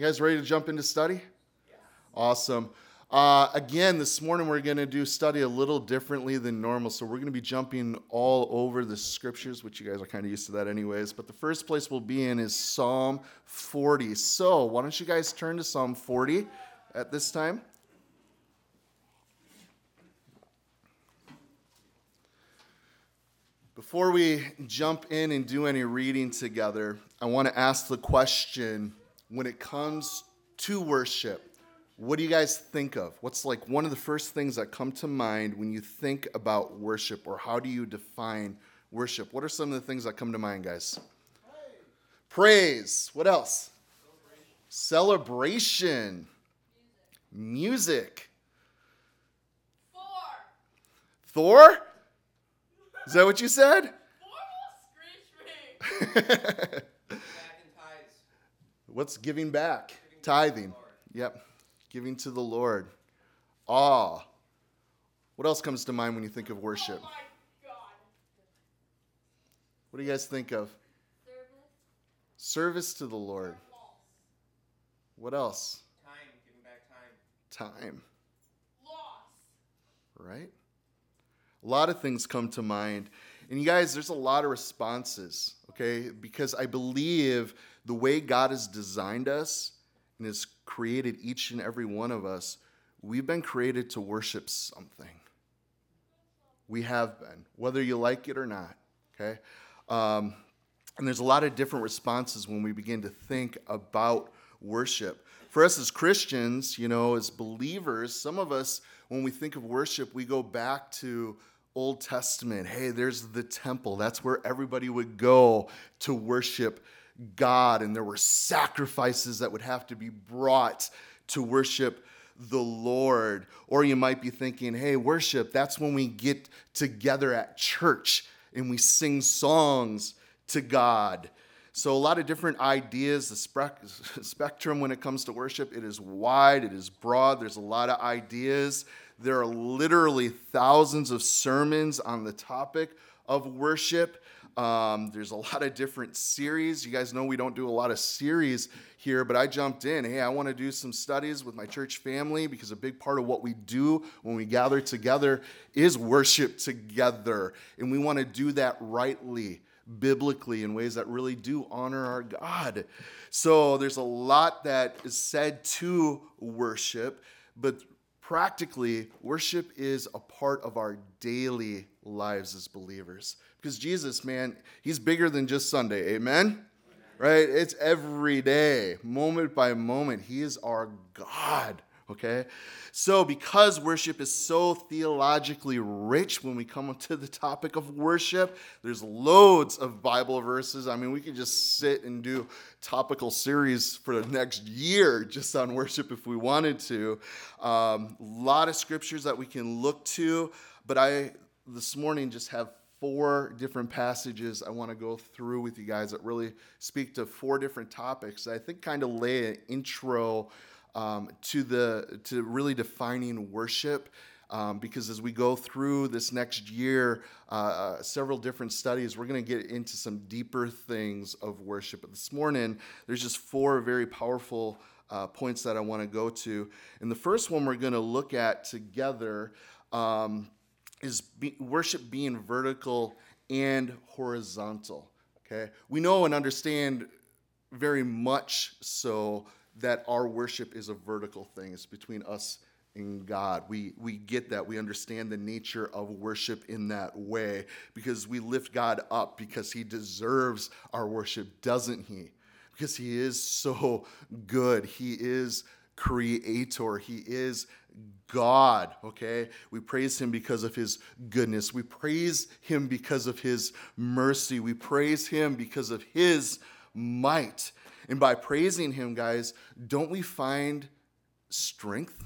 You guys ready to jump into study? Awesome. Uh, again, this morning we're going to do study a little differently than normal. So we're going to be jumping all over the scriptures, which you guys are kind of used to that, anyways. But the first place we'll be in is Psalm 40. So why don't you guys turn to Psalm 40 at this time? Before we jump in and do any reading together, I want to ask the question when it comes to worship what do you guys think of? What's like one of the first things that come to mind when you think about worship, or how do you define worship? What are some of the things that come to mind, guys? Praise. Praise. What else? Celebration. Celebration. Music. Thor. Thor? Is that what you said? What's giving back? Giving Tithing. Yep giving to the Lord, awe. What else comes to mind when you think of worship? Oh what do you guys think of? Service. Service to the Lord. What else? Time, giving back time. Time. Loss. Right? A lot of things come to mind. And you guys, there's a lot of responses, okay? Because I believe the way God has designed us and has created each and every one of us, we've been created to worship something. We have been, whether you like it or not, okay? Um, and there's a lot of different responses when we begin to think about worship. For us as Christians, you know, as believers, some of us, when we think of worship, we go back to Old Testament. Hey, there's the temple. That's where everybody would go to worship God, and there were sacrifices that would have to be brought to worship the Lord. Or you might be thinking, hey, worship, that's when we get together at church and we sing songs to God. So, a lot of different ideas. The spectrum when it comes to worship, it is wide, it is broad. There's a lot of ideas. There are literally thousands of sermons on the topic of worship. Um, there's a lot of different series. You guys know we don't do a lot of series here, but I jumped in. Hey, I want to do some studies with my church family because a big part of what we do when we gather together is worship together. And we want to do that rightly, biblically, in ways that really do honor our God. So there's a lot that is said to worship, but practically, worship is a part of our daily lives as believers. Because Jesus, man, he's bigger than just Sunday. Amen? Right? It's every day, moment by moment. He is our God. Okay? So, because worship is so theologically rich when we come to the topic of worship, there's loads of Bible verses. I mean, we could just sit and do topical series for the next year just on worship if we wanted to. A um, lot of scriptures that we can look to, but I this morning just have four different passages I want to go through with you guys that really speak to four different topics that I think kind of lay an intro um, to the to really defining worship. Um, because as we go through this next year, uh, uh, several different studies, we're going to get into some deeper things of worship. But this morning, there's just four very powerful uh, points that I want to go to. And the first one we're going to look at together um, is be, worship being vertical and horizontal. Okay, we know and understand very much so that our worship is a vertical thing. It's between us and God. We we get that. We understand the nature of worship in that way because we lift God up because he deserves our worship, doesn't he? Because he is so good. He is creator. He is God, okay? We praise him because of his goodness. We praise him because of his mercy. We praise him because of his might. And by praising him, guys, don't we find strength?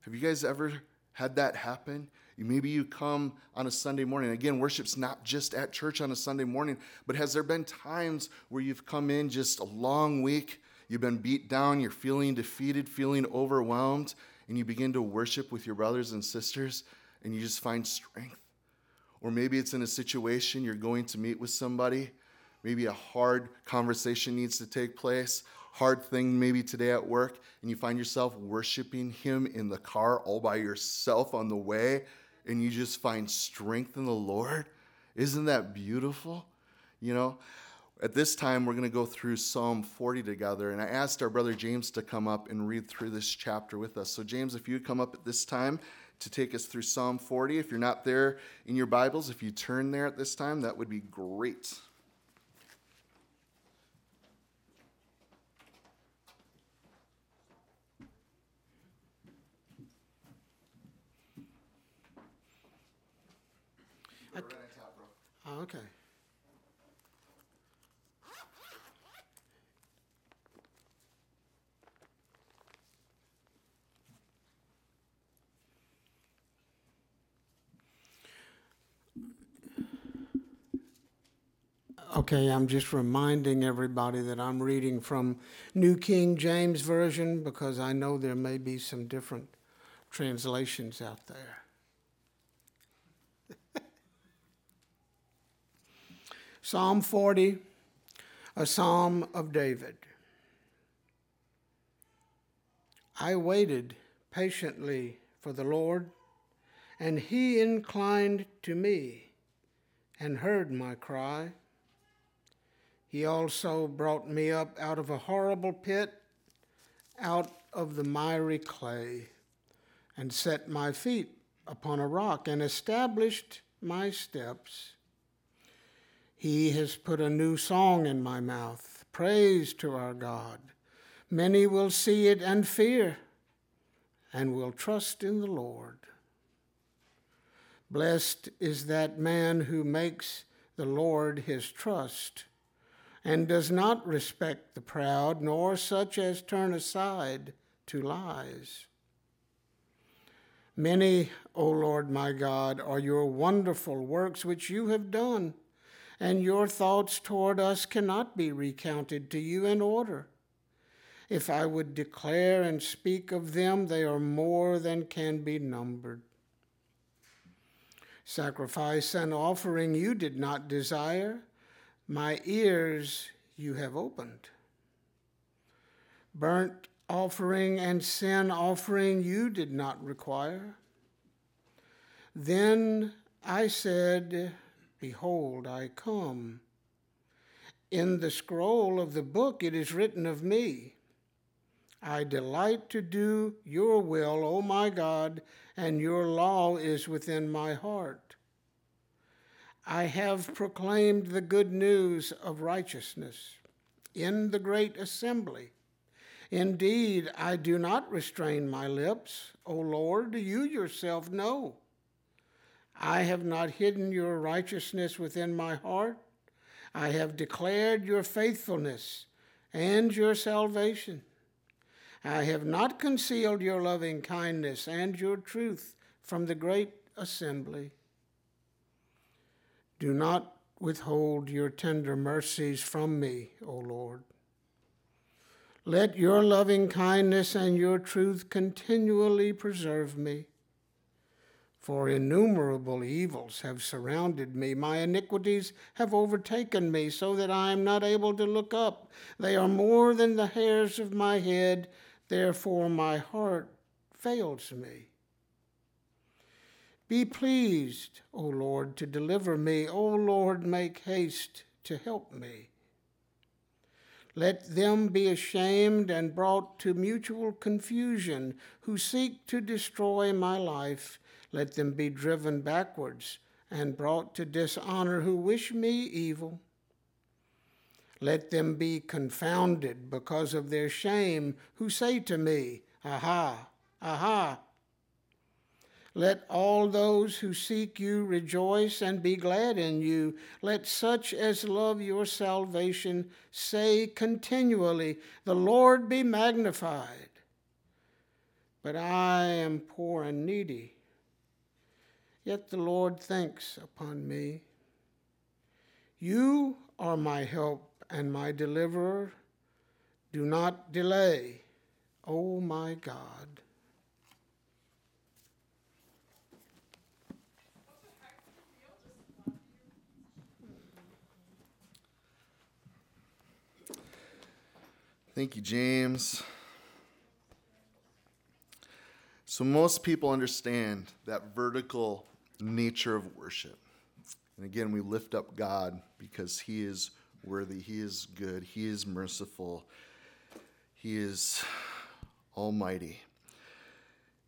Have you guys ever had that happen? Maybe you come on a Sunday morning. Again, worship's not just at church on a Sunday morning, but has there been times where you've come in just a long week, you've been beat down, you're feeling defeated, feeling overwhelmed, and you begin to worship with your brothers and sisters and you just find strength. Or maybe it's in a situation you're going to meet with somebody, maybe a hard conversation needs to take place, hard thing maybe today at work and you find yourself worshiping Him in the car all by yourself on the way and you just find strength in the Lord? Isn't that beautiful? You know, at this time, we're going to go through Psalm 40 together. And I asked our brother James to come up and read through this chapter with us. So, James, if you would come up at this time to take us through Psalm 40. If you're not there in your Bibles, if you turn there at this time, that would be great. Oh, okay. Okay, I'm just reminding everybody that I'm reading from New King James Version because I know there may be some different translations out there. Psalm 40, a psalm of David. I waited patiently for the Lord, and he inclined to me and heard my cry. He also brought me up out of a horrible pit, out of the miry clay, and set my feet upon a rock and established my steps. He has put a new song in my mouth, praise to our God. Many will see it and fear, and will trust in the Lord. Blessed is that man who makes the Lord his trust and does not respect the proud, nor such as turn aside to lies. Many, O Lord my God, are your wonderful works which you have done, and your thoughts toward us cannot be recounted to you in order. If I would declare and speak of them, they are more than can be numbered. Sacrifice and offering you did not desire my ears you have opened. Burnt offering and sin offering you did not require. Then I said, Behold, I come. In the scroll of the book it is written of me. I delight to do your will, O my God, and your law is within my heart. I have proclaimed the good news of righteousness in the great assembly. Indeed, I do not restrain my lips. O Lord, you yourself know. I have not hidden your righteousness within my heart. I have declared your faithfulness and your salvation. I have not concealed your loving kindness and your truth from the great assembly. Do not withhold your tender mercies from me, O Lord. Let your loving kindness and your truth continually preserve me. For innumerable evils have surrounded me. My iniquities have overtaken me, so that I am not able to look up. They are more than the hairs of my head, therefore my heart fails me. Be pleased, O Lord, to deliver me. O Lord, make haste to help me. Let them be ashamed and brought to mutual confusion who seek to destroy my life. Let them be driven backwards and brought to dishonor who wish me evil. Let them be confounded because of their shame who say to me, Aha, aha. Let all those who seek you rejoice and be glad in you. Let such as love your salvation say continually, The Lord be magnified. But I am poor and needy. Yet the Lord thinks upon me. You are my help and my deliverer. Do not delay, O oh my God. Thank you, James. So, most people understand that vertical nature of worship. And again, we lift up God because He is worthy, He is good, He is merciful, He is almighty.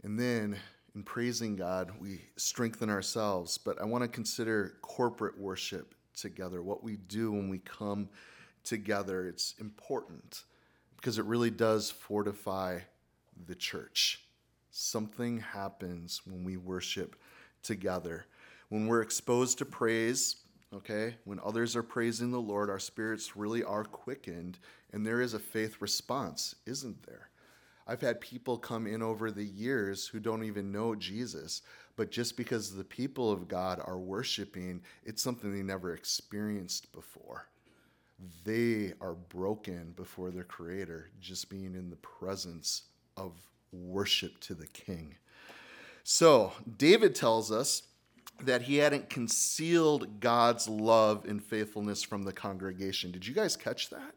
And then in praising God, we strengthen ourselves. But I want to consider corporate worship together, what we do when we come together. It's important because it really does fortify the church. Something happens when we worship together. When we're exposed to praise, okay, when others are praising the Lord, our spirits really are quickened, and there is a faith response, isn't there? I've had people come in over the years who don't even know Jesus, but just because the people of God are worshiping, it's something they never experienced before. They are broken before their Creator, just being in the presence of worship to the King. So, David tells us that he hadn't concealed God's love and faithfulness from the congregation. Did you guys catch that?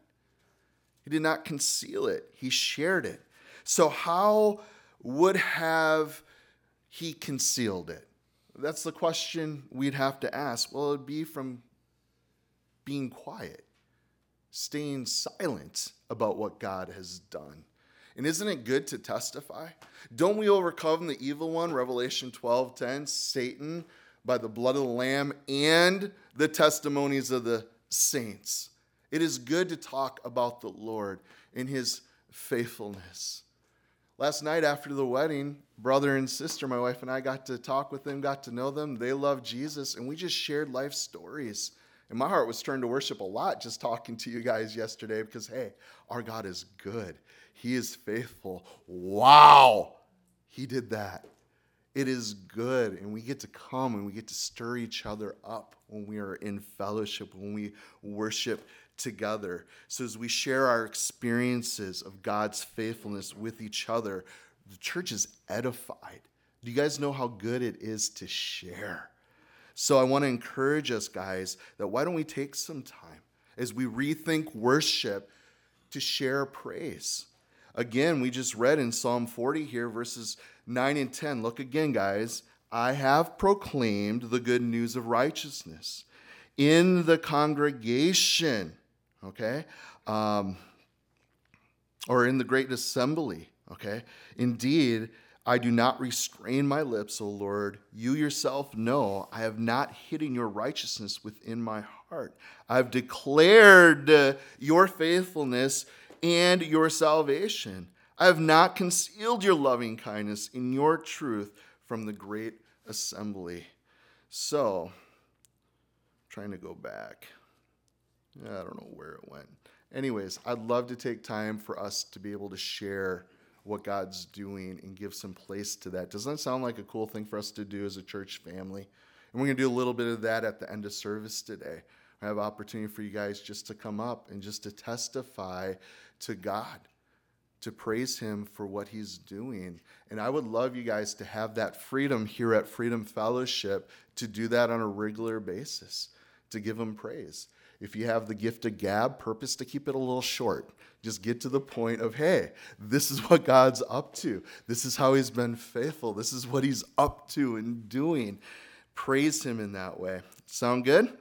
He did not conceal it, he shared it. So, how would have he concealed it? That's the question we'd have to ask. Well, it'd be from being quiet, staying silent about what God has done. And isn't it good to testify? Don't we overcome the evil one, Revelation 12 10, Satan, by the blood of the Lamb and the testimonies of the saints? It is good to talk about the Lord and his faithfulness. Last night after the wedding, brother and sister, my wife and I got to talk with them, got to know them. They love Jesus, and we just shared life stories. And my heart was turned to worship a lot just talking to you guys yesterday because, hey, our God is good. He is faithful. Wow, He did that. It is good, and we get to come and we get to stir each other up when we are in fellowship, when we worship together. So, as we share our experiences of God's faithfulness with each other, the church is edified. Do you guys know how good it is to share? So, I want to encourage us, guys, that why don't we take some time as we rethink worship to share praise? Again, we just read in Psalm 40 here, verses 9 and 10. Look again, guys. I have proclaimed the good news of righteousness in the congregation okay? Um, or in the great assembly, okay? Indeed, I do not restrain my lips, O Lord. You yourself know I have not hidden your righteousness within my heart. I've declared uh, your faithfulness and your salvation. I have not concealed your loving kindness in your truth from the great assembly. So, trying to go back. I don't know where it went. Anyways, I'd love to take time for us to be able to share what God's doing and give some place to that. Doesn't that sound like a cool thing for us to do as a church family? And we're going to do a little bit of that at the end of service today. I have opportunity for you guys just to come up and just to testify to God, to praise Him for what He's doing. And I would love you guys to have that freedom here at Freedom Fellowship to do that on a regular basis, to give Him praise. If you have the gift of gab, purpose to keep it a little short. Just get to the point of, hey, this is what God's up to. This is how he's been faithful. This is what he's up to and doing. Praise him in that way. Sound good?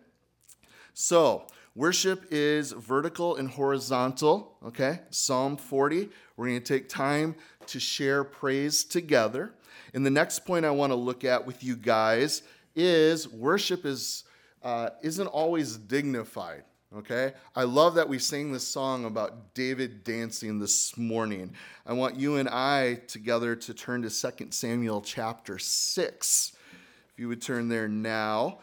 So, worship is vertical and horizontal, okay? Psalm 40. We're going to take time to share praise together. And the next point I want to look at with you guys is worship is uh, isn't always dignified. Okay? I love that we sang this song about David dancing this morning. I want you and I together to turn to 2 Samuel chapter 6. If you would turn there now.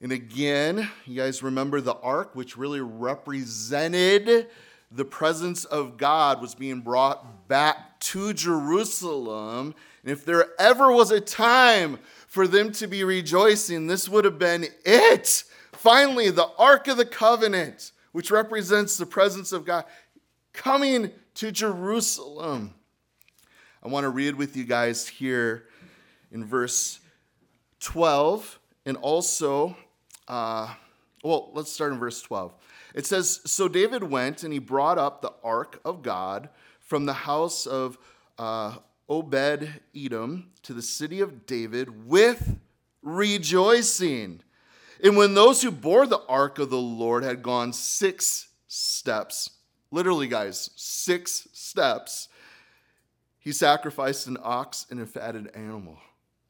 And again, you guys remember the ark, which really represented the presence of God, was being brought back to Jerusalem. And if there ever was a time for them to be rejoicing, this would have been it. Finally, the Ark of the Covenant, which represents the presence of God, coming to Jerusalem. I want to read with you guys here in verse 12 and also, uh, well, let's start in verse 12. It says, So David went and he brought up the ark of God from the house of uh, Obed Edom to the city of David with rejoicing. And when those who bore the ark of the Lord had gone six steps, literally, guys, six steps, he sacrificed an ox and a fatted animal.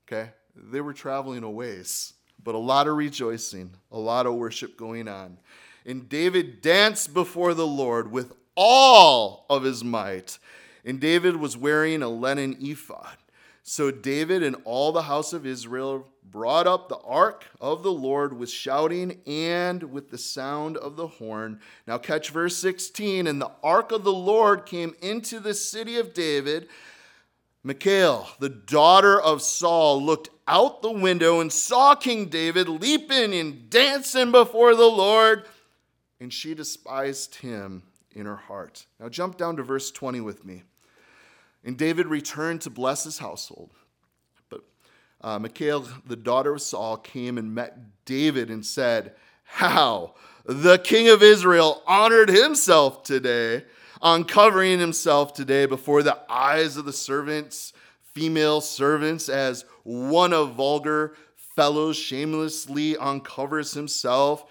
Okay? They were traveling a ways, but a lot of rejoicing, a lot of worship going on. And David danced before the Lord with all of his might. And David was wearing a linen ephod. So David and all the house of Israel brought up the ark of the Lord with shouting and with the sound of the horn. Now, catch verse 16. And the ark of the Lord came into the city of David. Michal, the daughter of Saul, looked out the window and saw King David leaping and dancing before the Lord, and she despised him in her heart. Now, jump down to verse 20 with me. And David returned to bless his household. But uh, Michal, the daughter of Saul, came and met David and said, How the king of Israel honored himself today, uncovering himself today before the eyes of the servants, female servants, as one of vulgar fellows shamelessly uncovers himself.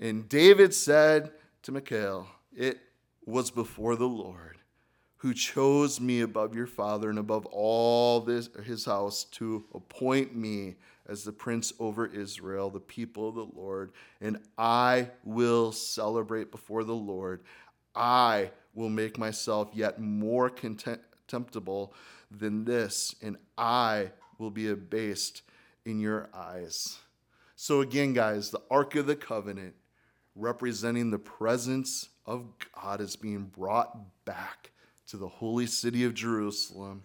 And David said to Michal, It was before the Lord who chose me above your father and above all this, his house to appoint me as the prince over Israel, the people of the Lord. And I will celebrate before the Lord. I will make myself yet more contemptible than this, and I will be abased in your eyes. So, again, guys, the Ark of the Covenant representing the presence of God is being brought back to the holy city of Jerusalem.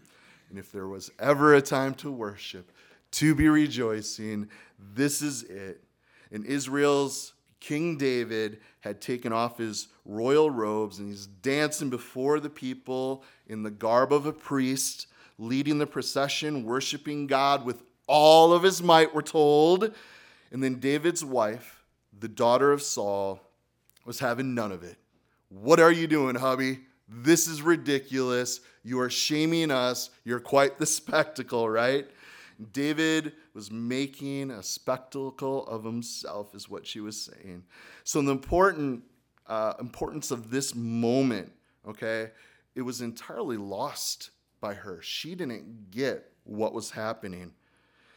And if there was ever a time to worship, to be rejoicing, this is it. And Israel's King David had taken off his royal robes and he's dancing before the people in the garb of a priest, leading the procession, worshiping God with all of his might, we're told. And then David's wife, the daughter of Saul, was having none of it. What are you doing, hubby? This is ridiculous. You are shaming us. You're quite the spectacle, right? David was making a spectacle of himself, is what she was saying. So, the important uh, importance of this moment, okay, it was entirely lost by her. She didn't get what was happening.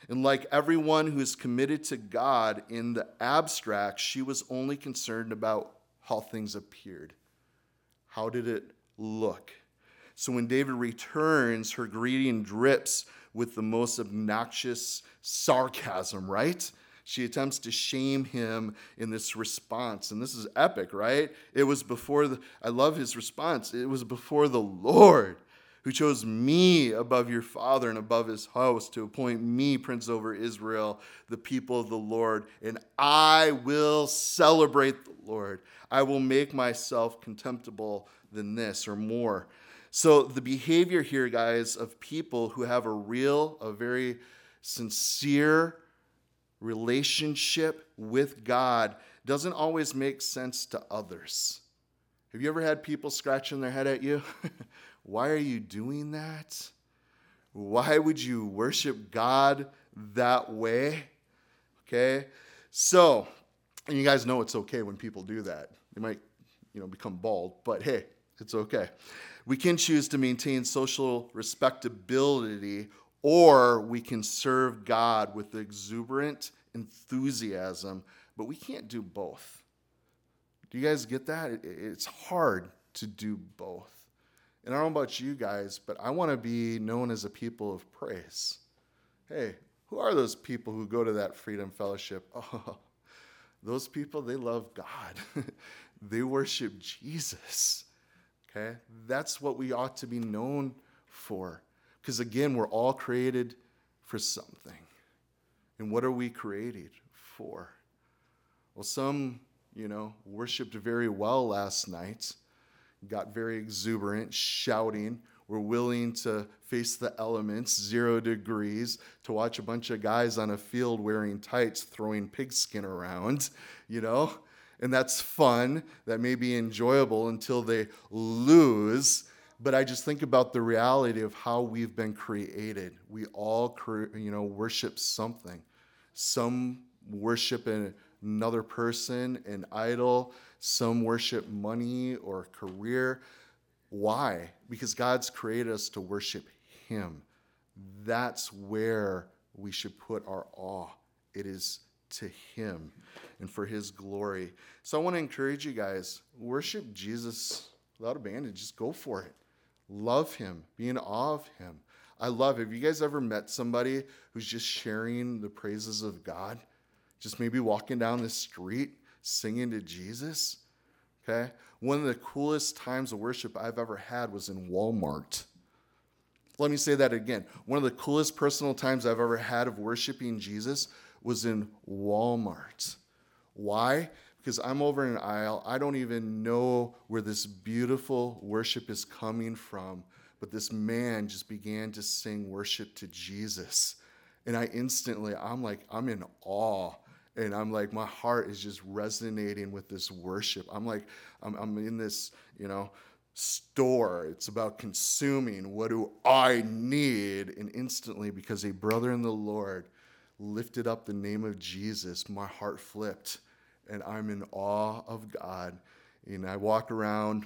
And like everyone who is committed to God in the abstract, she was only concerned about how things appeared. How did it look. So when David returns, her greeting drips with the most obnoxious sarcasm, right? She attempts to shame him in this response. And this is epic, right? It was before the, I love his response. It was before the Lord who chose me above your father and above his house to appoint me prince over Israel, the people of the Lord. And I will celebrate Lord. I will make myself contemptible than this or more. So, the behavior here, guys, of people who have a real, a very sincere relationship with God doesn't always make sense to others. Have you ever had people scratching their head at you? Why are you doing that? Why would you worship God that way? Okay? So, and you guys know it's okay when people do that. They might, you know, become bald, but hey, it's okay. We can choose to maintain social respectability, or we can serve God with exuberant enthusiasm, but we can't do both. Do you guys get that? It's hard to do both. And I don't know about you guys, but I want to be known as a people of praise. Hey, who are those people who go to that freedom fellowship? Oh, those people, they love God. they worship Jesus. Okay? That's what we ought to be known for. Because again, we're all created for something. And what are we created for? Well, some, you know, worshiped very well last night, got very exuberant, shouting, were willing to face the elements, zero degrees, to watch a bunch of guys on a field wearing tights throwing pigskin around, you know? and that's fun. That may be enjoyable until they lose. But I just think about the reality of how we've been created. We all, cre- you know, worship something. Some worship another person, an idol. Some worship money or career. Why? Because God's created us to worship Him. That's where we should put our awe. It is to Him and for His glory. So I want to encourage you guys worship Jesus without abandon. Just go for it. Love Him, be in awe of Him. I love. Have you guys ever met somebody who's just sharing the praises of God? Just maybe walking down the street singing to Jesus? Okay? One of the coolest times of worship I've ever had was in Walmart. Let me say that again. One of the coolest personal times I've ever had of worshiping Jesus was in Walmart. Why? Because I'm over an aisle. I don't even know where this beautiful worship is coming from, but this man just began to sing worship to Jesus. And I instantly, I'm like, I'm in awe. And I'm like, my heart is just resonating with this worship. I'm like, I'm, I'm in this, you know, store. It's about consuming. What do I need? And instantly, because a brother in the Lord lifted up the name of Jesus, my heart flipped and I'm in awe of God. And I walk around,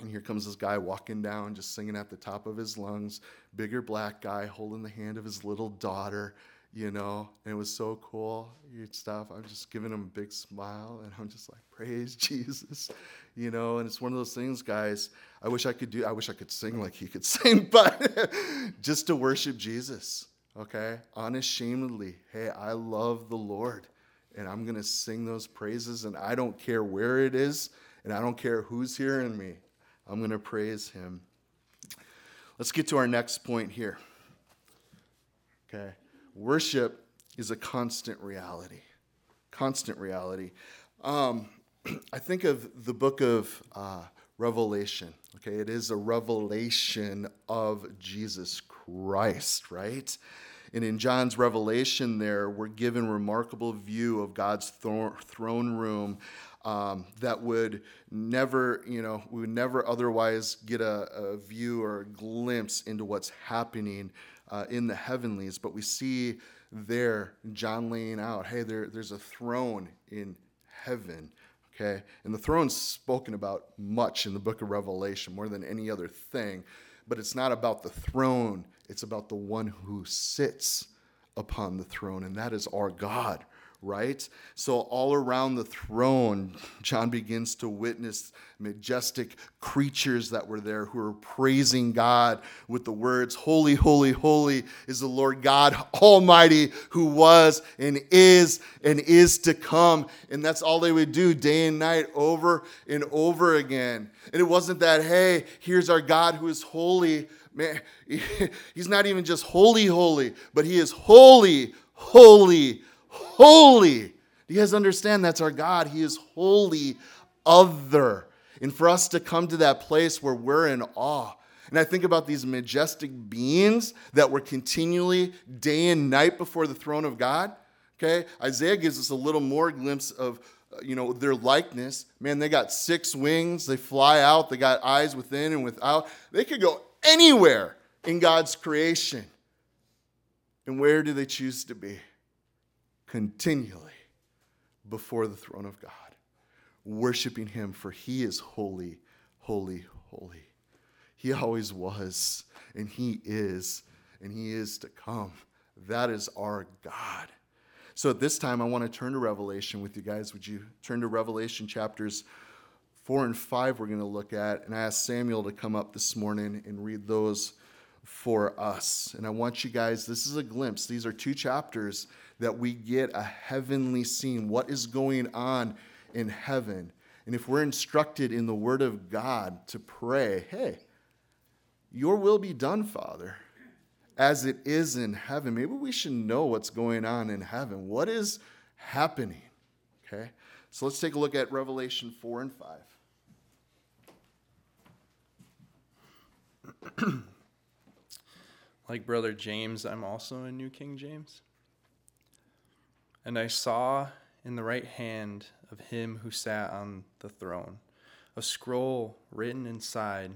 and here comes this guy walking down, just singing at the top of his lungs, bigger black guy holding the hand of his little daughter, you know, and it was so cool stuff. I'm just giving him a big smile, and I'm just like, praise Jesus, you know, and it's one of those things, guys. I wish I could do, I wish I could sing like he could sing, but just to worship Jesus okay? Unashamedly, hey, I love the Lord and I'm to sing those praises and I don't care where it is and I don't care who's hearing me. I'm to praise him. Let's get to our next point here. Okay. Worship is a constant reality. Constant reality. Um, I think of the book of uh, Revelation. Okay, it is a revelation of Jesus Christ, right? And in John's revelation, there, we're given remarkable view of God's throne room um, that would never, you know, we would never otherwise get a, a view or a glimpse into what's happening uh, in the heavenlies. But we see there John laying out, hey, there, there's a throne in heaven. Okay, and the throne's spoken about much in the book of Revelation, more than any other thing. But it's not about the throne it's about the one who sits upon the throne, and that is our God, right? So, all around the throne, John begins to witness majestic creatures that were there who are praising God with the words, Holy, holy, holy is the Lord God Almighty, who was and is and is to come. And that's all they would do day and night over and over again. And it wasn't that, hey, here's our God who is holy Man, he's not even just holy, holy, but he is holy, holy, holy. Do you guys understand? That's our God. He is holy, other. And for us to come to that place where we're in awe, and I think about these majestic beings that were continually day and night before the throne of God. Okay, Isaiah gives us a little more glimpse of uh, you know their likeness. Man, they got six wings. They fly out. They got eyes within and without. They could go anywhere in God's creation. And where do they choose to be? Continually before the throne of God, worshiping Him, for He is holy, holy, holy. He always was, and He is, and He is to come. That is our God. So at this time, I want to turn to Revelation with you guys. Would you turn to Revelation chapters Four and five, we're going to look at. And I asked Samuel to come up this morning and read those for us. And I want you guys, this is a glimpse. These are two chapters that we get a heavenly scene. What is going on in heaven? And if we're instructed in the Word of God to pray, hey, your will be done, Father, as it is in heaven. Maybe we should know what's going on in heaven. What is happening? Okay? So let's take a look at Revelation 4 and 5. like Brother James, I'm also in New King James. And I saw in the right hand of him who sat on the throne a scroll written inside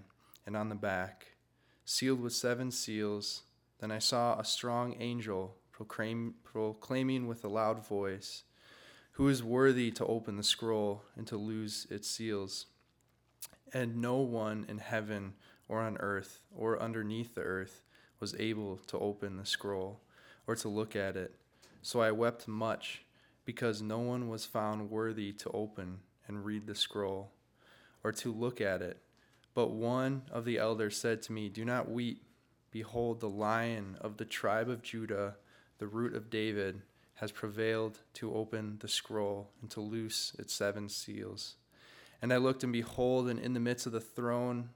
and on the back, sealed with seven seals. Then I saw a strong angel proclaim, proclaiming with a loud voice, Who is worthy to open the scroll and to loose its seals? And no one in heaven or on earth or underneath the earth was able to open the scroll or to look at it. So I wept much because no one was found worthy to open and read the scroll or to look at it. But one of the elders said to me, Do not weep. Behold, the lion of the tribe of Judah, the root of David, has prevailed to open the scroll and to loose its seven seals. And I looked, and behold, and in the midst of the throne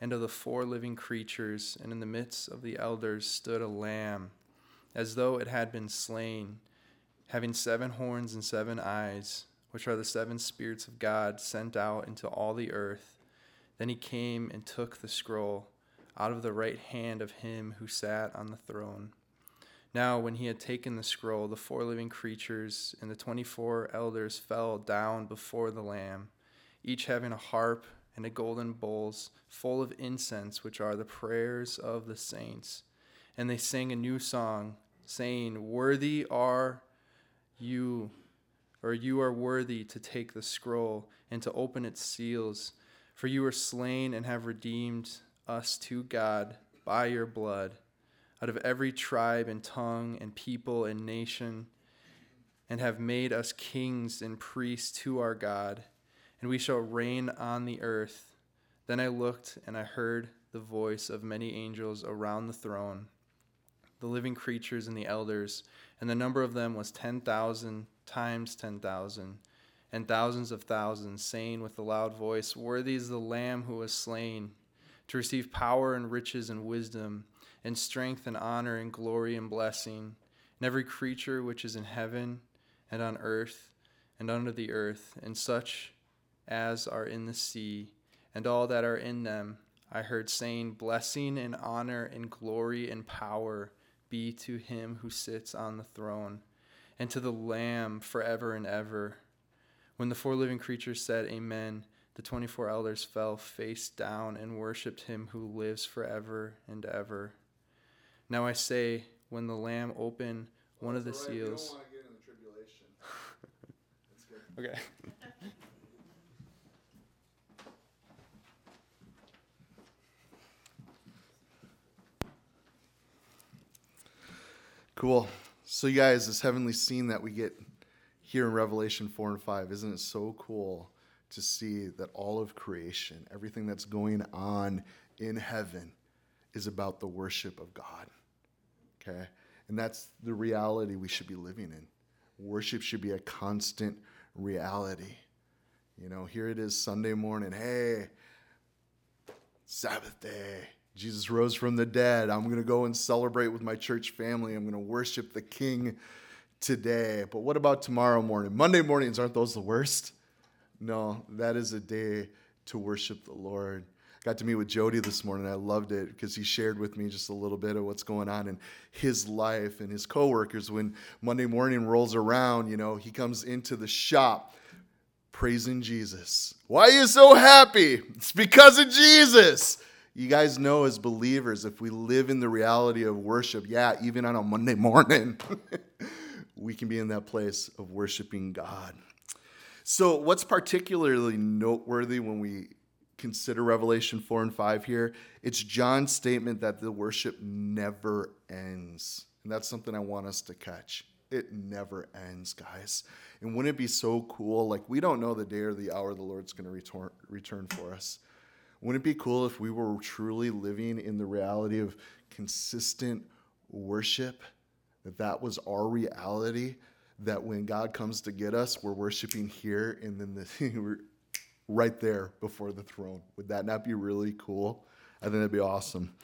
and of the four living creatures, and in the midst of the elders, stood a lamb, as though it had been slain, having seven horns and seven eyes which are the seven spirits of God sent out into all the earth. Then he came and took the scroll out of the right hand of him who sat on the throne. Now, when he had taken the scroll, the four living creatures and the twenty four elders fell down before the Lamb, each having a harp and a golden bowls full of incense, which are the prayers of the saints. And they sang a new song, saying, Worthy are you or you are worthy to take the scroll and to open its seals. For you were slain and have redeemed us to God by your blood out of every tribe and tongue and people and nation, and have made us kings and priests to our God, and we shall reign on the earth. Then I looked and I heard the voice of many angels around the throne, the living creatures and the elders, and the number of them was ten thousand times 10,000, and thousands of thousands, saying with a loud voice, Worthy is the Lamb who was slain, to receive power and riches and wisdom, and strength and honor and glory and blessing, and every creature which is in heaven and on earth and under the earth, and such as are in the sea, and all that are in them. I heard saying, Blessing and honor and glory and power be to him who sits on the throne and to the Lamb forever and ever. When the four living creatures said, Amen, the 24 elders fell face down and worshiped him who lives forever and ever. Now I say, when the Lamb opened one of the right. seals. Okay. Cool. So, you guys, this heavenly scene that we get here in Revelation 4 and 5, isn't it so cool to see that all of creation, everything that's going on in heaven, is about the worship of God? Okay? And that's the reality we should be living in. Worship should be a constant reality. You know, here it is Sunday morning. Hey, Sabbath day. Jesus rose from the dead. I'm going to go and celebrate with my church family. I'm going to worship the King today. But what about tomorrow morning? Monday mornings, aren't those the worst? No, that is a day to worship the Lord. I got to meet with Jody this morning. I loved it because he shared with me just a little bit of what's going on in his life and his coworkers. When Monday morning rolls around, you know, he comes into the shop praising Jesus. Why are you so happy? It's because of Jesus. You guys know as believers, if we live in the reality of worship, yeah, even on a Monday morning, we can be in that place of worshiping God. So, what's particularly noteworthy when we consider Revelation 4 and 5 here? It's John's statement that the worship never ends. And that's something I want us to catch. It never ends, guys. And wouldn't it be so cool? Like, we don't know the day or the hour the Lord's going to return, return for us. Wouldn't it be cool if we were truly living in the reality of consistent worship? That that was our reality. That when God comes to get us, we're worshiping here and then the, right there before the throne. Would that not be really cool? I think that'd be awesome.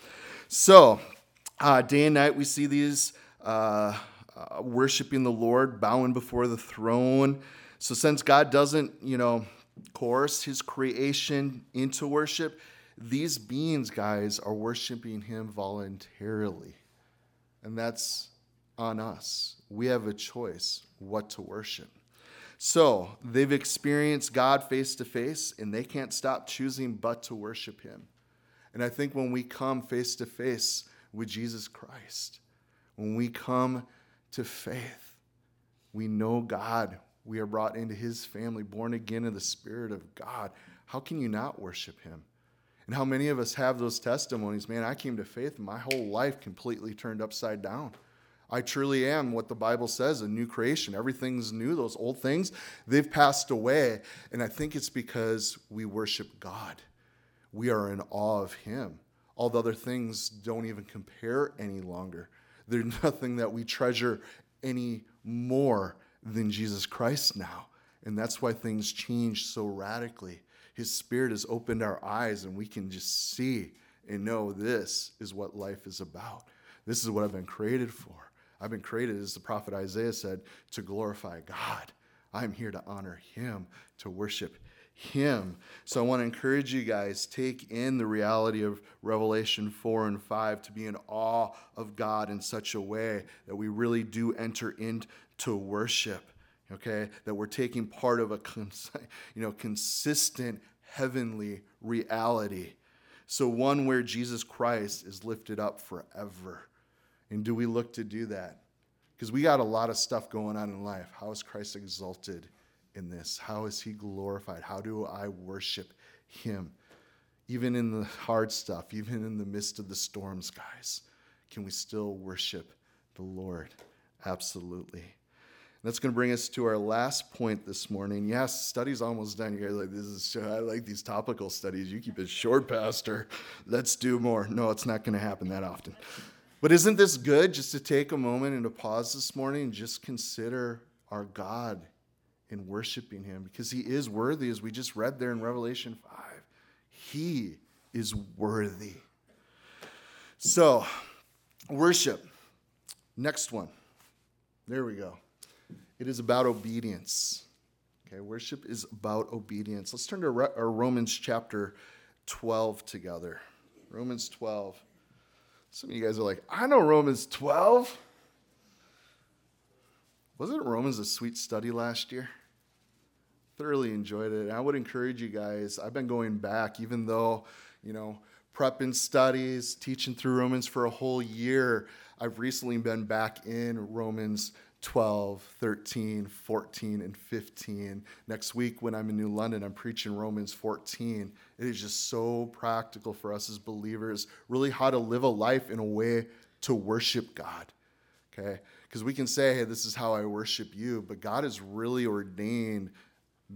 So, uh, day and night, we see these uh, uh, worshiping the Lord, bowing before the throne. So, since God doesn't, you know, course, his creation into worship, these beings, guys, are worshiping him voluntarily. And that's on us. We have a choice what to worship. So they've experienced God face to face and they can't stop choosing but to worship Him. And I think when we come face to face with Jesus Christ, when we come to faith, we know God. We are brought into His family, born again in the Spirit of God. How can you not worship Him? And how many of us have those testimonies? Man, I came to faith and my whole life completely turned upside down. I truly am what the Bible says a new creation. Everything's new. Those old things, they've passed away. And I think it's because we worship God. We are in awe of Him. All the other things don't even compare any longer. There's nothing that we treasure any more than Jesus Christ now. And that's why things change so radically. His Spirit has opened our eyes, and we can just see and know this is what life is about. This is what I've been created for. I've been created, as the prophet Isaiah said, to glorify God. I'm here to honor Him, to worship Him. So I want to encourage you guys take in the reality of Revelation 4 and 5 to be in awe of God in such a way that we really do enter into worship. Okay, that we're taking part of a you know consistent heavenly reality. So one where Jesus Christ is lifted up forever. And do we look to do that? Because we got a lot of stuff going on in life. How is Christ exalted in this? How is he glorified? How do I worship him? Even in the hard stuff, even in the midst of the storms, guys, can we still worship the Lord? Absolutely. That's going to bring us to our last point this morning. Yes, study's almost done. You guys like this is I like these topical studies. You keep it short, Pastor. Let's do more. No, it's not going to happen that often. But isn't this good just to take a moment and to pause this morning and just consider our God in worshiping Him? Because He is worthy, as we just read there in Revelation 5. He is worthy. So, worship. Next one. There we go. It is about obedience. Okay, worship is about obedience. Let's turn to Romans chapter 12 together. Romans 12. Some of you guys are like, I know Romans 12. Wasn't Romans a sweet study last year? Thoroughly enjoyed it. And I would encourage you guys, I've been going back, even though, you know, prepping studies, teaching through Romans for a whole year. I've recently been back in Romans 12, 13, 14, and 15. Next week, when I'm in New London, I'm preaching Romans 14. It is just so practical for us as believers, really how to live a life in a way to worship God. Okay? Because we can say, hey, this is how I worship you, but God has really ordained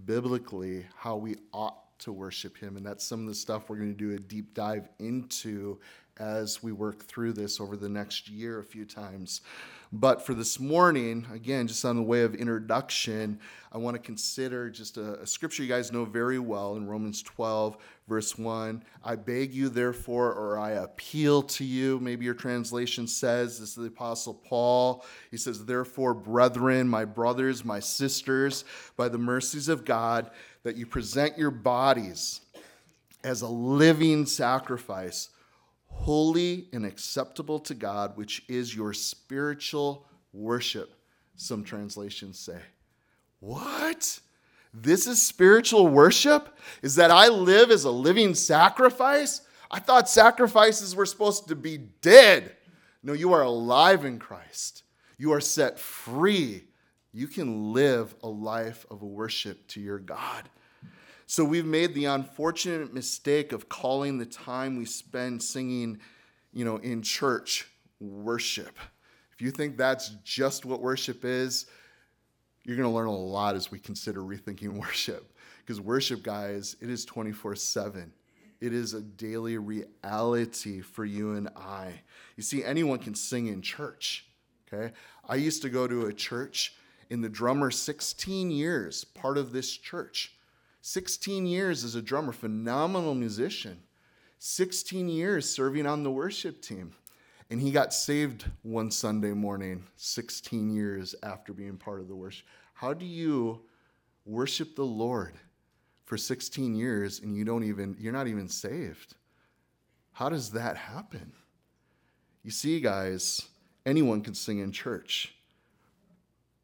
biblically how we ought to worship Him. And that's some of the stuff we're going to do a deep dive into as we work through this over the next year a few times. But for this morning, again, just on the way of introduction, I want to consider just a, a, scripture you guys know very well in Romans 12, verse 1. I beg you, therefore, or I appeal to you. Maybe your translation says, this is the Apostle Paul. He says, Therefore, brethren, my brothers, my sisters, by the mercies of God, that you present your bodies as a living sacrifice holy and acceptable to God, which is your spiritual worship, some translations say. What? This is spiritual worship? Is that I live as a living sacrifice? I thought sacrifices were supposed to be dead. No, you are alive in Christ. You are set free. You can live a life of worship to your God. So we've made the unfortunate mistake of calling the time we spend singing, you know, in church worship. If you think that's just what worship is, you're going to learn a lot as we consider rethinking worship. Because worship, guys, it is 24 7. It is a daily reality for you and I. You see, anyone can sing in church. Okay? I used to go to a church in the drummer 16 years, part of this church. 16 years as a drummer, phenomenal musician. 16 years serving on the worship team. And he got saved one Sunday morning, 16 years after being part of the worship. How do you worship the Lord for 16 years and you don't even you're not even saved? How does that happen? You see guys, anyone can sing in church.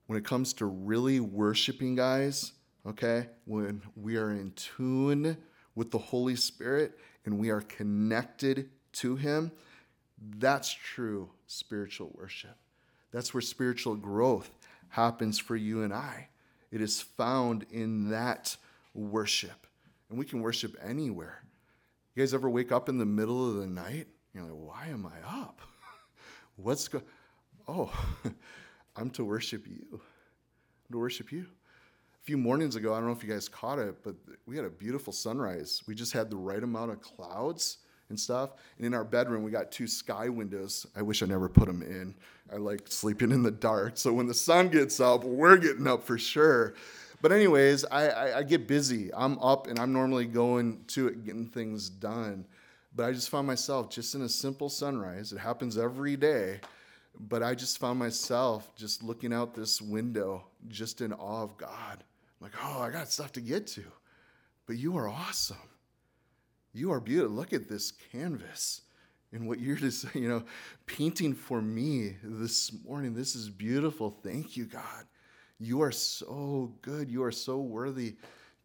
when it comes to really worshiping, guys, okay, when we are in tune with the Holy Spirit and we are connected to Him, that's true spiritual worship. That's where spiritual growth happens for you and I. It is found in that worship. And we can worship anywhere. You guys ever wake up in the middle of the night? You're like, why am I up? What's going Oh, I'm to worship you. I'm to worship you. Few mornings ago, I don't know if you guys caught it, but we had a beautiful sunrise. We just had the right amount of clouds and stuff. And in our bedroom, we got two sky windows. I wish I never put them in. I like sleeping in the dark. So when the sun gets up, we're getting up for sure. But anyways, I, I, I get busy. I'm up and I'm normally going to it, getting things done. But I just found myself just in a simple sunrise. It happens every day. But I just found myself just looking out this window, just in awe of God. I'm like, oh, I got stuff to get to. But you are awesome. You are beautiful. Look at this canvas and what you're just, you know, painting for me this morning. This is beautiful. Thank you, God. You are so good. You are so worthy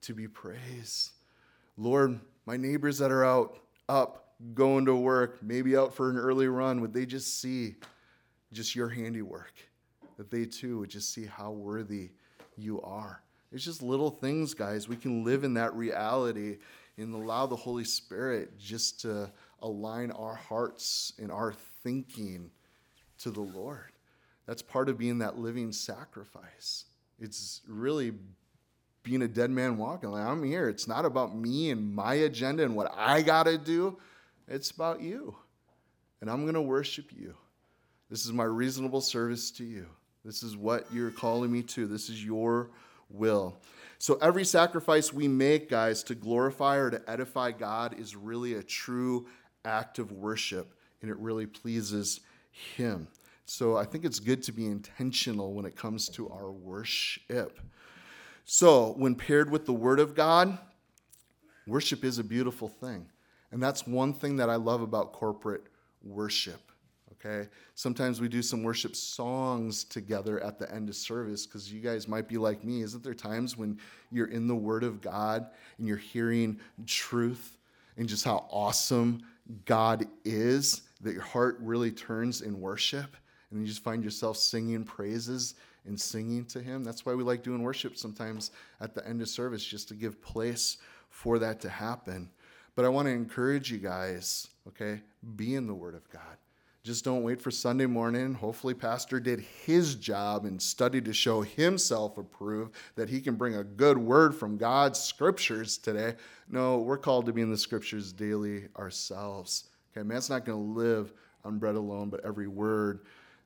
to be praised. Lord, my neighbors that are out, up, going to work, maybe out for an early run, would they just see just your handiwork? That they too would just see how worthy you are. It's just little things, guys. We can live in that reality and allow the Holy Spirit just to align our hearts and our thinking to the Lord. That's part of being that living sacrifice. It's really being a dead man walking. Like, I'm here. It's not about me and my agenda and what I got to do, it's about you. And I'm going to worship you. This is my reasonable service to you. This is what you're calling me to. This is your will. So every sacrifice we make, guys, to glorify or to edify God is really a true act of worship, and it really pleases Him. So I think it's good to be intentional when it comes to our worship. So, when paired with the Word of God, worship is a beautiful thing. And that's one thing that I love about corporate worship okay? Sometimes we do some worship songs together at the end of service because you guys might be like me. Isn't there times when you're in the Word of God and you're hearing truth and just how awesome God is that your heart really turns in worship and you just find yourself singing praises and singing to Him? That's why we like doing worship sometimes at the end of service just to give place for that to happen. But I want to encourage you guys, okay? Be in the Word of God. Just don't wait for Sunday morning. Hopefully, Pastor did his job and studied to show himself approved that he can bring a good word from God's scriptures today. No, we're called to be in the scriptures daily ourselves. Okay, man's not going to live on bread alone, but every word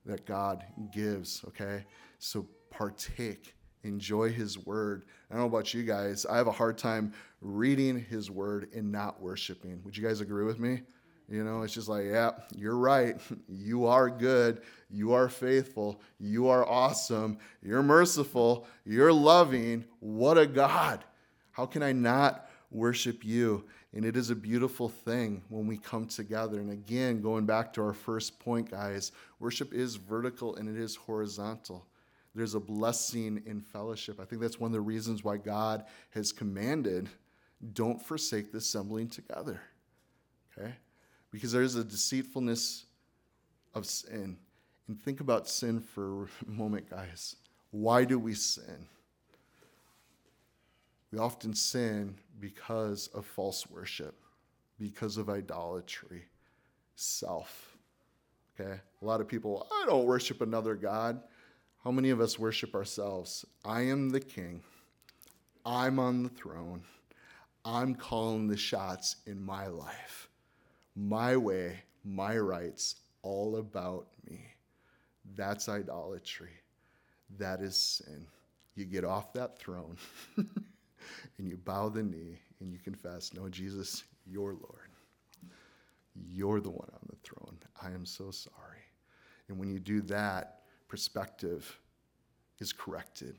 that God gives. Okay, so partake, enjoy his word. I don't know about you guys, I have a hard time reading his word and not worshiping. Would you guys agree with me? You know, it's just like, yeah, you're right. You are good. You are faithful. You are awesome. You're merciful. You're loving. What a God. How can I not worship you? And it is a beautiful thing when we come together. And again, going back to our first point, guys, worship is vertical and it is horizontal. There's a blessing in fellowship. I think that's one of the reasons why God has commanded don't forsake the assembling together. Okay? Because there is a deceitfulness of sin. And think about sin for a moment, guys. Why do we sin? We often sin because of false worship, because of idolatry, self. Okay? A lot of people, I don't worship another God. How many of us worship ourselves? I am the king. I'm on the throne. I'm calling the shots in my life my way, my rights, all about me. That's idolatry. That is sin. You get off that throne and you bow the knee and you confess, No, Jesus, you're Lord. You're the one on the throne. I am so sorry. And when you do that, perspective is corrected.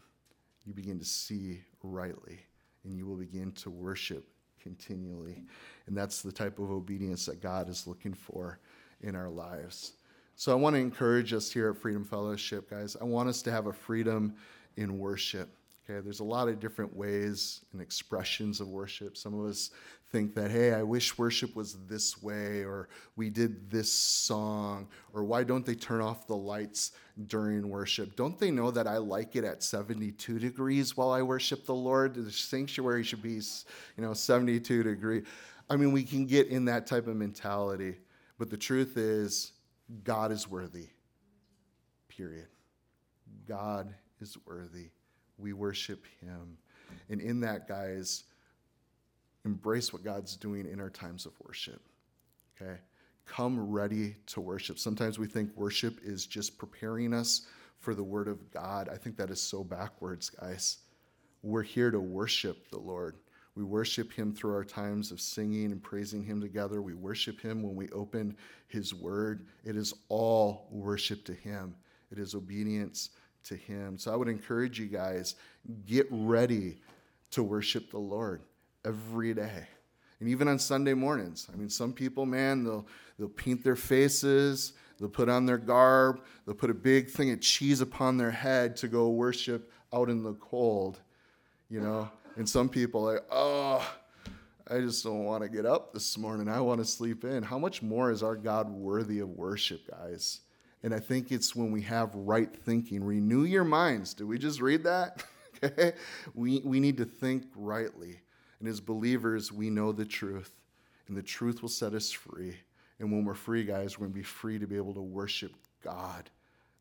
You begin to see rightly and you will begin to worship continually. And that's the type of obedience that God is looking for in our lives. So I want to encourage us here at Freedom Fellowship, guys. I want us to have a freedom in worship. Okay, there's a lot of different ways and expressions of worship. Some of us think that, hey, I wish worship was this way, or we did this song, or why don't they turn off the lights during worship? Don't they know that I like it at 72 degrees while I worship the Lord? The sanctuary should be, you know, 72 degree. I mean, we can get in that type of mentality, but the truth is, God is worthy. Period. God is worthy. We worship Him. And in that, guys, embrace what God's doing in our times of worship. Okay? Come ready to worship. Sometimes we think worship is just preparing us for the Word of God. I think that is so backwards, guys. We're here to worship the Lord. We worship him through our times of singing and praising him together. We worship him when we open his word. It is all worship to him, it is obedience to him. So I would encourage you guys get ready to worship the Lord every day. And even on Sunday mornings. I mean, some people, man, they'll, they'll paint their faces, they'll put on their garb, they'll put a big thing of cheese upon their head to go worship out in the cold, you know? And some people are like, oh, I just don't want to get up this morning. I want to sleep in. How much more is our God worthy of worship, guys? And I think it's when we have right thinking. Renew your minds. Did we just read that? okay. We, we need to think rightly. And as believers, we know the truth, and the truth will set us free. And when we're free, guys, we're going to be free to be able to worship God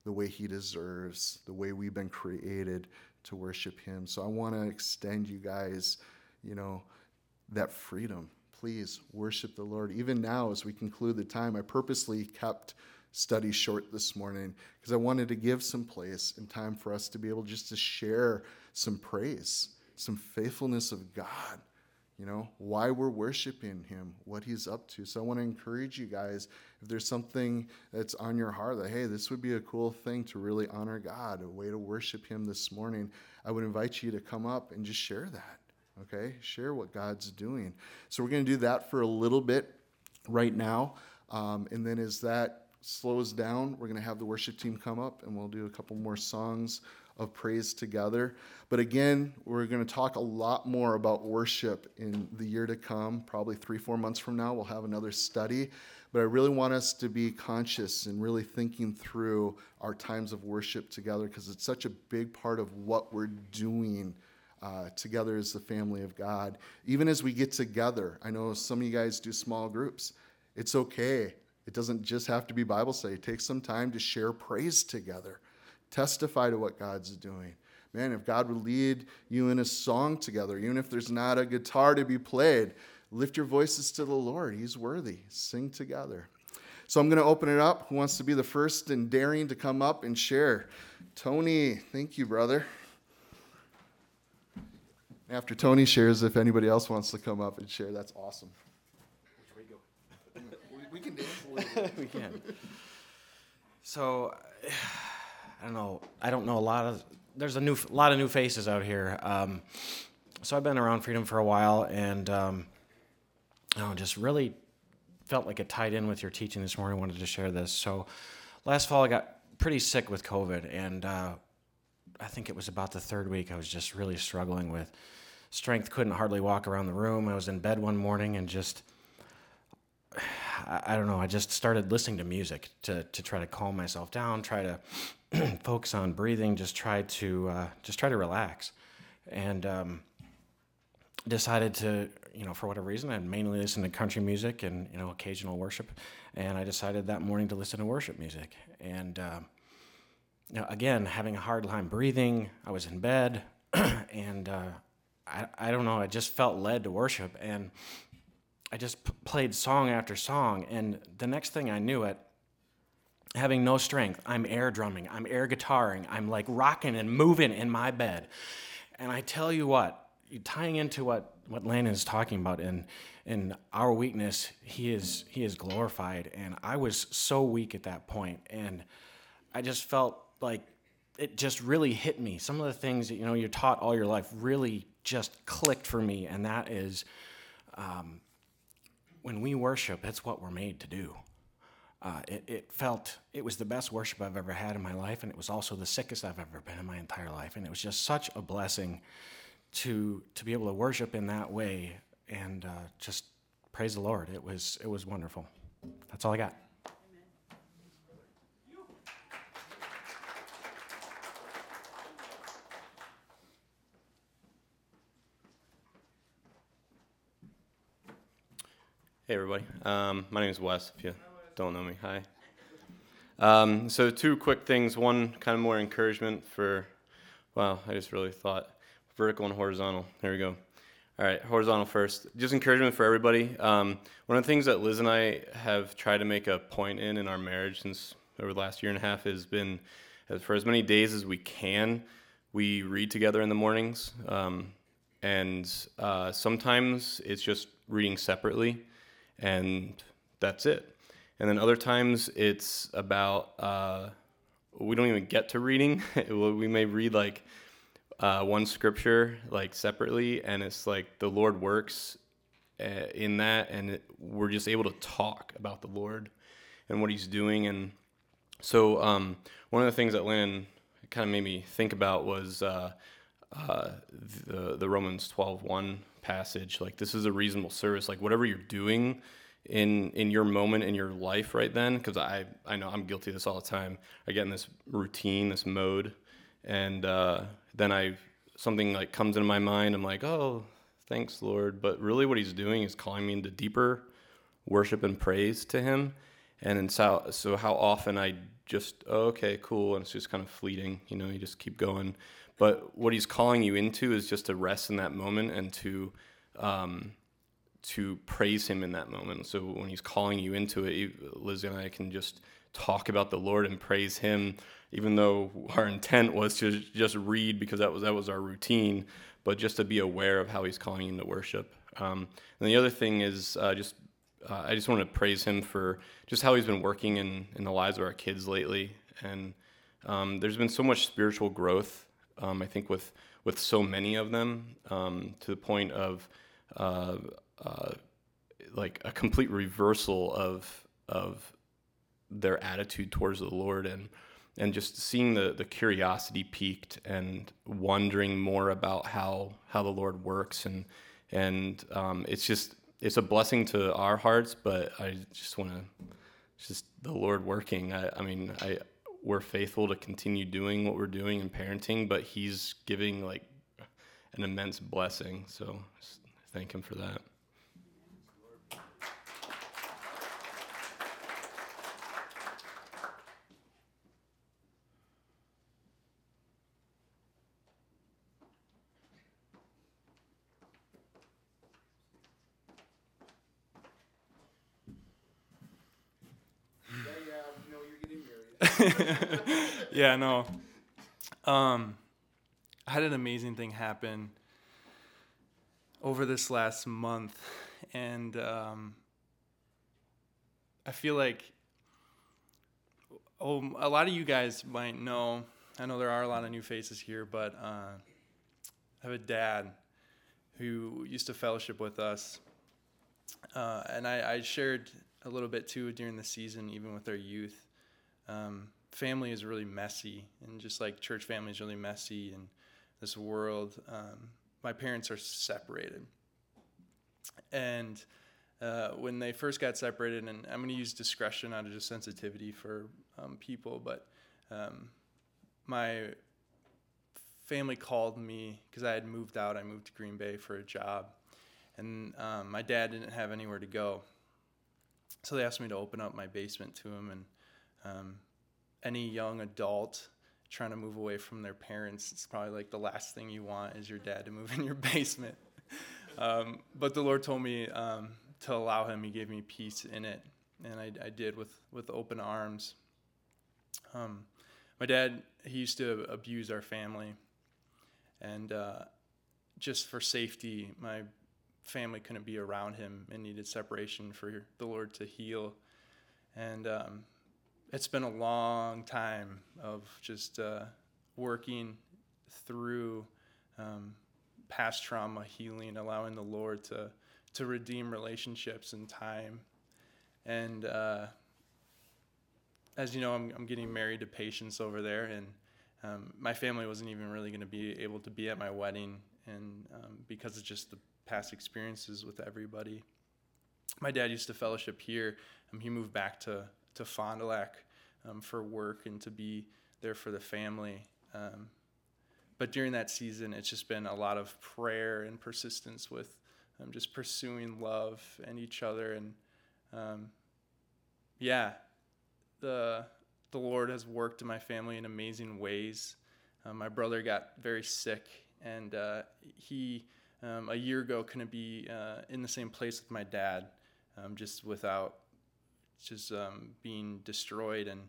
the way He deserves, the way we've been created to worship Him. So I want to extend you guys, you know, that freedom. Please worship the Lord. Even now, as we conclude the time, I purposely kept study short this morning because I wanted to give some place and time for us to be able just to share some praise, some faithfulness of God you know, why we're worshiping him, what he's up to. So I want to encourage you guys if there's something that's on your heart that, hey, this would be a cool thing to really honor God, a way to worship him this morning, I would invite you to come up and just share that. Okay? Share what God's doing. So we're going to do that for a little bit right now. Um, and then as that slows down, we're going to have the worship team come up and we'll do a couple more songs of praise together. But again, we're going to talk a lot more about worship in the year to come. Probably three, four months from now, we'll have another study. But I really want us to be conscious and really thinking through our times of worship together because it's such a big part of what we're doing. Uh, together as the family of God. Even as we get together, I know some of you guys do small groups. It's okay. It doesn't just have to be Bible study. Take some time to share praise together. Testify to what God's doing. Man, if God would lead you in a song together, even if there's not a guitar to be played, lift your voices to the Lord. He's worthy. Sing together. So I'm going to open it up. Who wants to be the first and daring to come up and share? Tony, thank you, brother. After Tony shares, if anybody else wants to come up and share, that's awesome. Which way go? we, can dance. we can. So. I don't know. I don't know a lot of. There's a new, a lot of new faces out here. Um, so I've been around Freedom for a while, and um, I don't know, just really felt like it tied in with your teaching this morning. Wanted to share this. So last fall, I got pretty sick with COVID, and uh, I think it was about the third week. I was just really struggling with strength. Couldn't hardly walk around the room. I was in bed one morning and just. I, don't know. I just started listening to music to, to try to calm myself down, try to focus on breathing, just try to uh, just try to relax, and um, decided to you know for whatever reason I mainly listen to country music and you know occasional worship, and I decided that morning to listen to worship music, and uh, again having a hard time breathing, I was in bed, and uh, I I don't know I just felt led to worship and. I just p- played song after song, and the next thing I knew it, having no strength. I'm air drumming, I'm air guitaring, I'm like rocking and moving in my bed. And I tell you what, tying into what, what Landon is talking about in, in our weakness, he is, he is glorified. And I was so weak at that point, And I just felt like it just really hit me. Some of the things that, you know, you're taught all your life really just clicked for me. And that is um, when we worship, it's what we're made to do uh, it, it felt it was the best worship I've ever had in my life, and it was also the sickest I've ever been in my entire life. And it was just such a blessing to to be able to worship in that way and uh, just praise the Lord. It was it was wonderful. That's all I got. Hey everybody, um, my name is Wes. If you don't know me, hi. Um, so two quick things. One kind of more encouragement for. Wow, I just really thought vertical and horizontal. There we go. All right, horizontal first. Just encouragement for everybody. Um, one of the things that Liz and I have tried to make a point in in our marriage since over the last year and a half has been, for as many days as we can, we read together in the mornings. Um, and uh, sometimes it's just reading separately, and that's it. And then other times it's about uh, we don't even get to reading. we may read like uh, one scripture like separately, and it's like the Lord works uh, in that, and it, we're just able to talk about the Lord and what He's doing. And so, um, one of the things that Lynn kind of made me think about was uh, the the Romans twelve one passage. Like this is a reasonable service. Like whatever you're doing in in your moment in your life right then, because I I know I'm guilty of this all the time. I get in this routine, this mode, and uh, then I something like comes into my mind. I'm like, oh, thanks, Lord. But really, what He's doing is calling me into deeper worship and praise to Him. And so, so how often I just oh, okay, cool, and it's just kind of fleeting. You know, you just keep going. But what He's calling you into is just to rest in that moment and to um, to praise Him in that moment. So when He's calling you into it, Liz and I can just talk about the Lord and praise Him even though our intent was to just read because that was that was our routine, but just to be aware of how He's calling you into worship. Um, and the other thing is uh, just uh, I just want to praise Him for just how He's been working in in the lives of our kids lately, and um, there's been so much spiritual growth. Um, I think with with so many of them um, to the point of uh, uh, like a complete reversal of of their attitude towards the Lord and and just seeing the the curiosity piqued and wondering more about how how the Lord works and and um, it's just it's a blessing to our hearts, but I just want to just the Lord working. I, I mean, I we're faithful to continue doing what we're doing in parenting, but He's giving like an immense blessing. So thank Him for that. yeah, no. Um, I had an amazing thing happen over this last month, and um, I feel like oh, a lot of you guys might know. I know there are a lot of new faces here, but uh, I have a dad who used to fellowship with us, uh, and I, I shared a little bit too during the season, even with our youth um, family is really messy, and just like church family is really messy in this world, um, my parents are separated. And uh, when they first got separated, and I'm going to use discretion out of just sensitivity for um, people, but um, my family called me because I had moved out. I moved to Green Bay for a job, and um, my dad didn't have anywhere to go. So they asked me to open up my basement to him, and um, any young adult trying to move away from their parents, it's probably like the last thing you want is your dad to move in your basement. Um, but the Lord told me um, to allow him. He gave me peace in it, and I, I did with with open arms. Um, my dad, he used to abuse our family, and uh, just for safety, my family couldn't be around him and needed separation for the Lord to heal. And um, it's been a long time of just uh, working through um, past trauma, healing, allowing the Lord to to redeem relationships in time. And uh, as you know, I'm, I'm getting married to Patience over there, and um, my family wasn't even really going to be able to be at my wedding, and um, because of just the past experiences with everybody. My dad used to fellowship here. Um, he moved back to to Fond du Lac um, for work and to be there for the family. Um, but during that season, it's just been a lot of prayer and persistence with um, just pursuing love and each other. And um, yeah, the the Lord has worked in my family in amazing ways. Uh, my brother got very sick, and uh, he um, a year ago couldn't be uh, in the same place with my dad, um, just without just um, being destroyed. And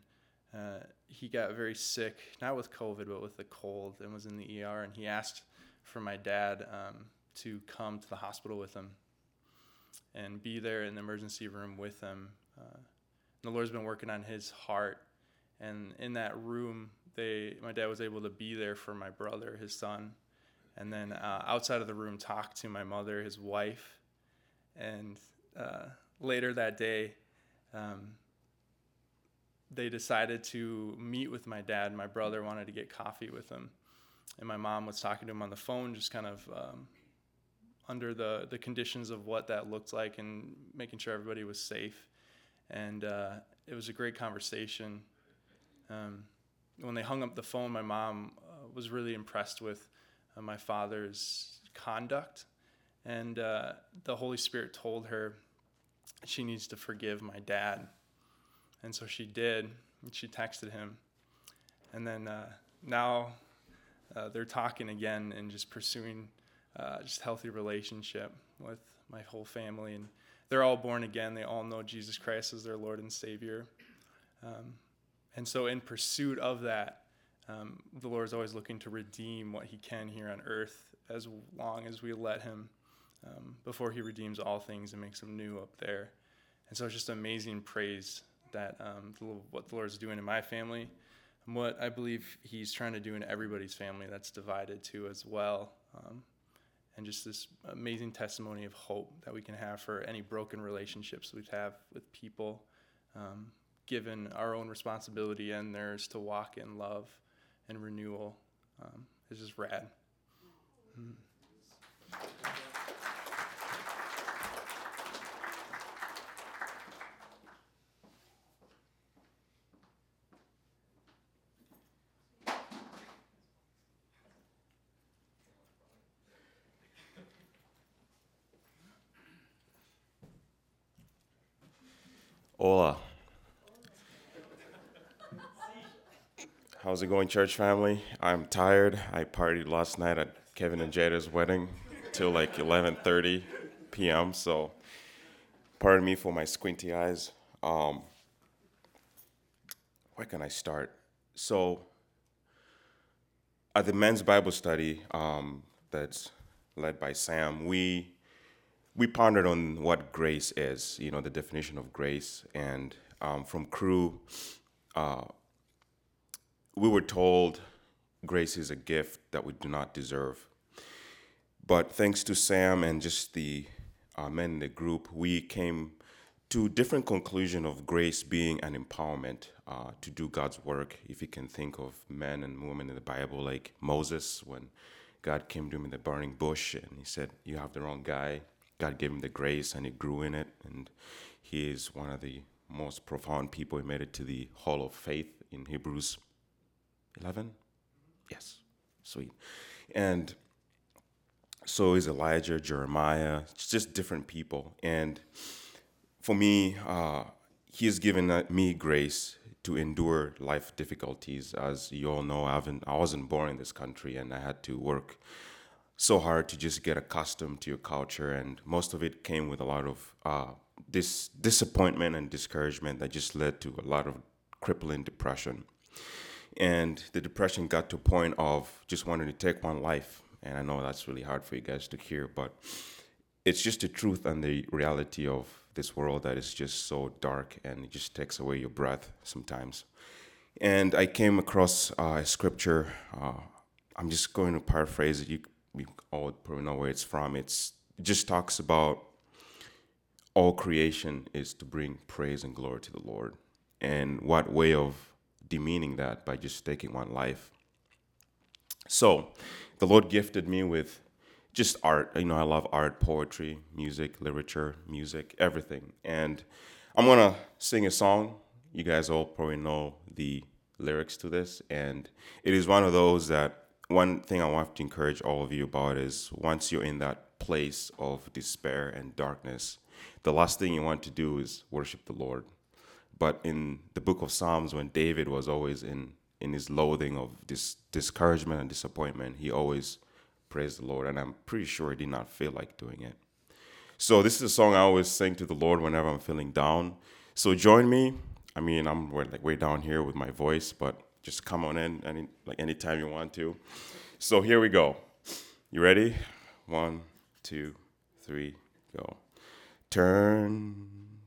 uh, he got very sick, not with COVID, but with the cold, and was in the ER. And he asked for my dad um, to come to the hospital with him and be there in the emergency room with him. Uh, the Lord's been working on his heart, and in that room, they my dad was able to be there for my brother, his son, and then uh, outside of the room, talk to my mother, his wife, and uh, later that day. Um, they decided to meet with my dad. My brother wanted to get coffee with him, and my mom was talking to him on the phone, just kind of um, under the the conditions of what that looked like and making sure everybody was safe. And uh, it was a great conversation. Um, when they hung up the phone, my mom uh, was really impressed with uh, my father's conduct, and uh, the Holy Spirit told her she needs to forgive my dad. And so she did. And she texted him. And then uh, now uh, they're talking again and just pursuing uh, just healthy relationship with my whole family. And they're all born again. They all know Jesus Christ as their Lord and Savior. Um, and so, in pursuit of that, um, the Lord is always looking to redeem what He can here on earth as long as we let Him um, before He redeems all things and makes them new up there. And so, it's just amazing praise that um, what the doing in my family and what I believe He's trying to do in everybody's family that's divided too as well. Um, and just this amazing testimony of hope that we can have for any broken relationships we have with people, um, given our own responsibility and theirs to walk in love and renewal. Um, is just rad. Mm. Going, church family? I'm tired. I partied last night at Kevin and Jada's wedding till like 11:30 p.m. So, pardon me for my squinty eyes. Um, where can I start? So, at the men's Bible study um, that's led by Sam, we we pondered on what grace is, you know, the definition of grace. And um, from crew. uh, we were told grace is a gift that we do not deserve. But thanks to Sam and just the uh, men in the group, we came to different conclusion of grace being an empowerment uh, to do God's work. If you can think of men and women in the Bible, like Moses, when God came to him in the burning bush and he said, "You have the wrong guy." God gave him the grace and he grew in it. And he is one of the most profound people. He made it to the Hall of Faith in Hebrews 11. Yes, sweet. And so is Elijah, Jeremiah, just different people. And for me, uh, he has given uh, me grace to endure life difficulties. As you all know, I, haven't, I wasn't born in this country and I had to work so hard to just get accustomed to your culture, and most of it came with a lot of uh, this disappointment and discouragement that just led to a lot of crippling depression. And the depression got to a point of just wanting to take one life. And I know that's really hard for you guys to hear, but it's just the truth and the reality of this world that is just so dark and it just takes away your breath sometimes. And I came across uh, a scripture. Uh, I'm just going to paraphrase it. You we all probably know where it's from. It's it just talks about all creation is to bring praise and glory to the Lord. and what way of demeaning that by just taking one life. So, the Lord gifted me with just art. You know, I love art, poetry, music, literature, music, everything. And I'm going to sing a song. You guys all probably know the lyrics to this. And it is one of those that one thing I want to encourage all of you about is once you're in that place of despair and darkness, the last thing you want to do is worship the Lord. But in the book of Psalms, when David was always in in his loathing of this discouragement and disappointment, he always praised the Lord, and I'm pretty sure he did not feel like doing it. So this is a song I always sing to the Lord whenever I'm feeling down. So join me. I mean, I'm like way down here with my voice, but just come on in any like anytime you want to. So here we go. You ready? One, two, three, go. Turn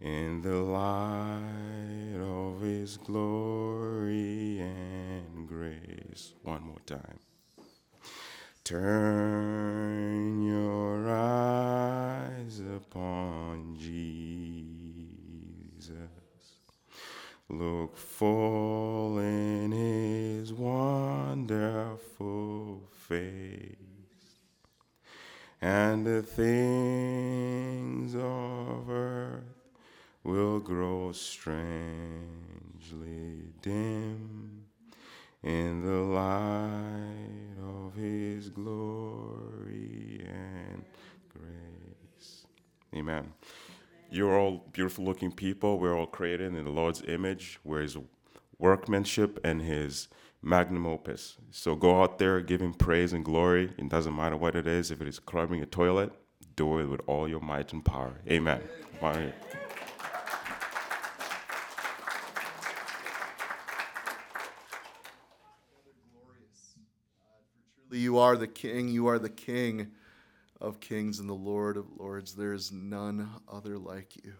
in the light of his glory and grace. One more time. Turn your eyes upon Jesus. Look full in his wonderful face, and the things of earth will grow strangely dim in the light of his glory and grace. Amen. You're all beautiful looking people. We're all created in the Lord's image. We're his workmanship and his magnum opus. So go out there, give him praise and glory. It doesn't matter what it is. If it is scrubbing a toilet, do it with all your might and power. Amen. Amen. You are the King. You are the King of kings and the Lord of lords. There is none other like you.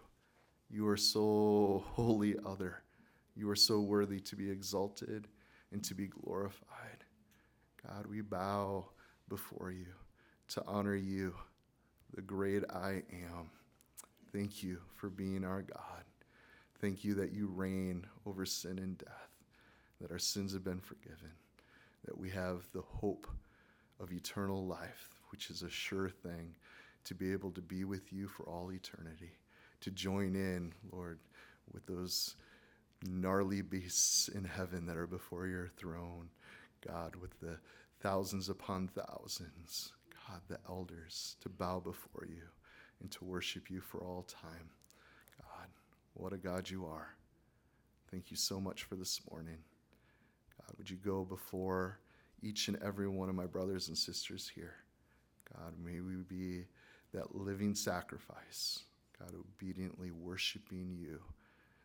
You are so holy, other. You are so worthy to be exalted and to be glorified. God, we bow before you to honor you, the great I am. Thank you for being our God. Thank you that you reign over sin and death, that our sins have been forgiven that we have the hope of eternal life, which is a sure thing, to be able to be with you for all eternity, to join in, Lord, with those gnarly beasts in heaven that are before your throne, God, with the thousands upon thousands, God, the elders, to bow before you and to worship you for all time. God, what a God you are. Thank you so much for this morning. God, would you go before each and every one of my brothers and sisters here? God, may we be that living sacrifice, God, obediently worshiping you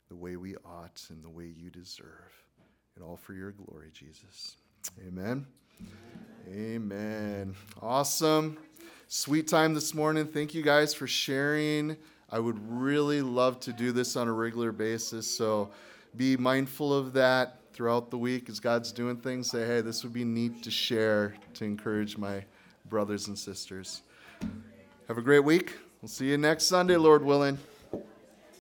the way we ought and the way you deserve. And all for your glory, Jesus. Amen. Amen. Awesome. Sweet time this morning. Thank you guys for sharing. I would really love to do this on a regular basis. So be mindful of that throughout the week as God's doing things. Say, hey, this would be neat to share to encourage my brothers and sisters. Have a great week. We'll see you next Sunday, Lord willing.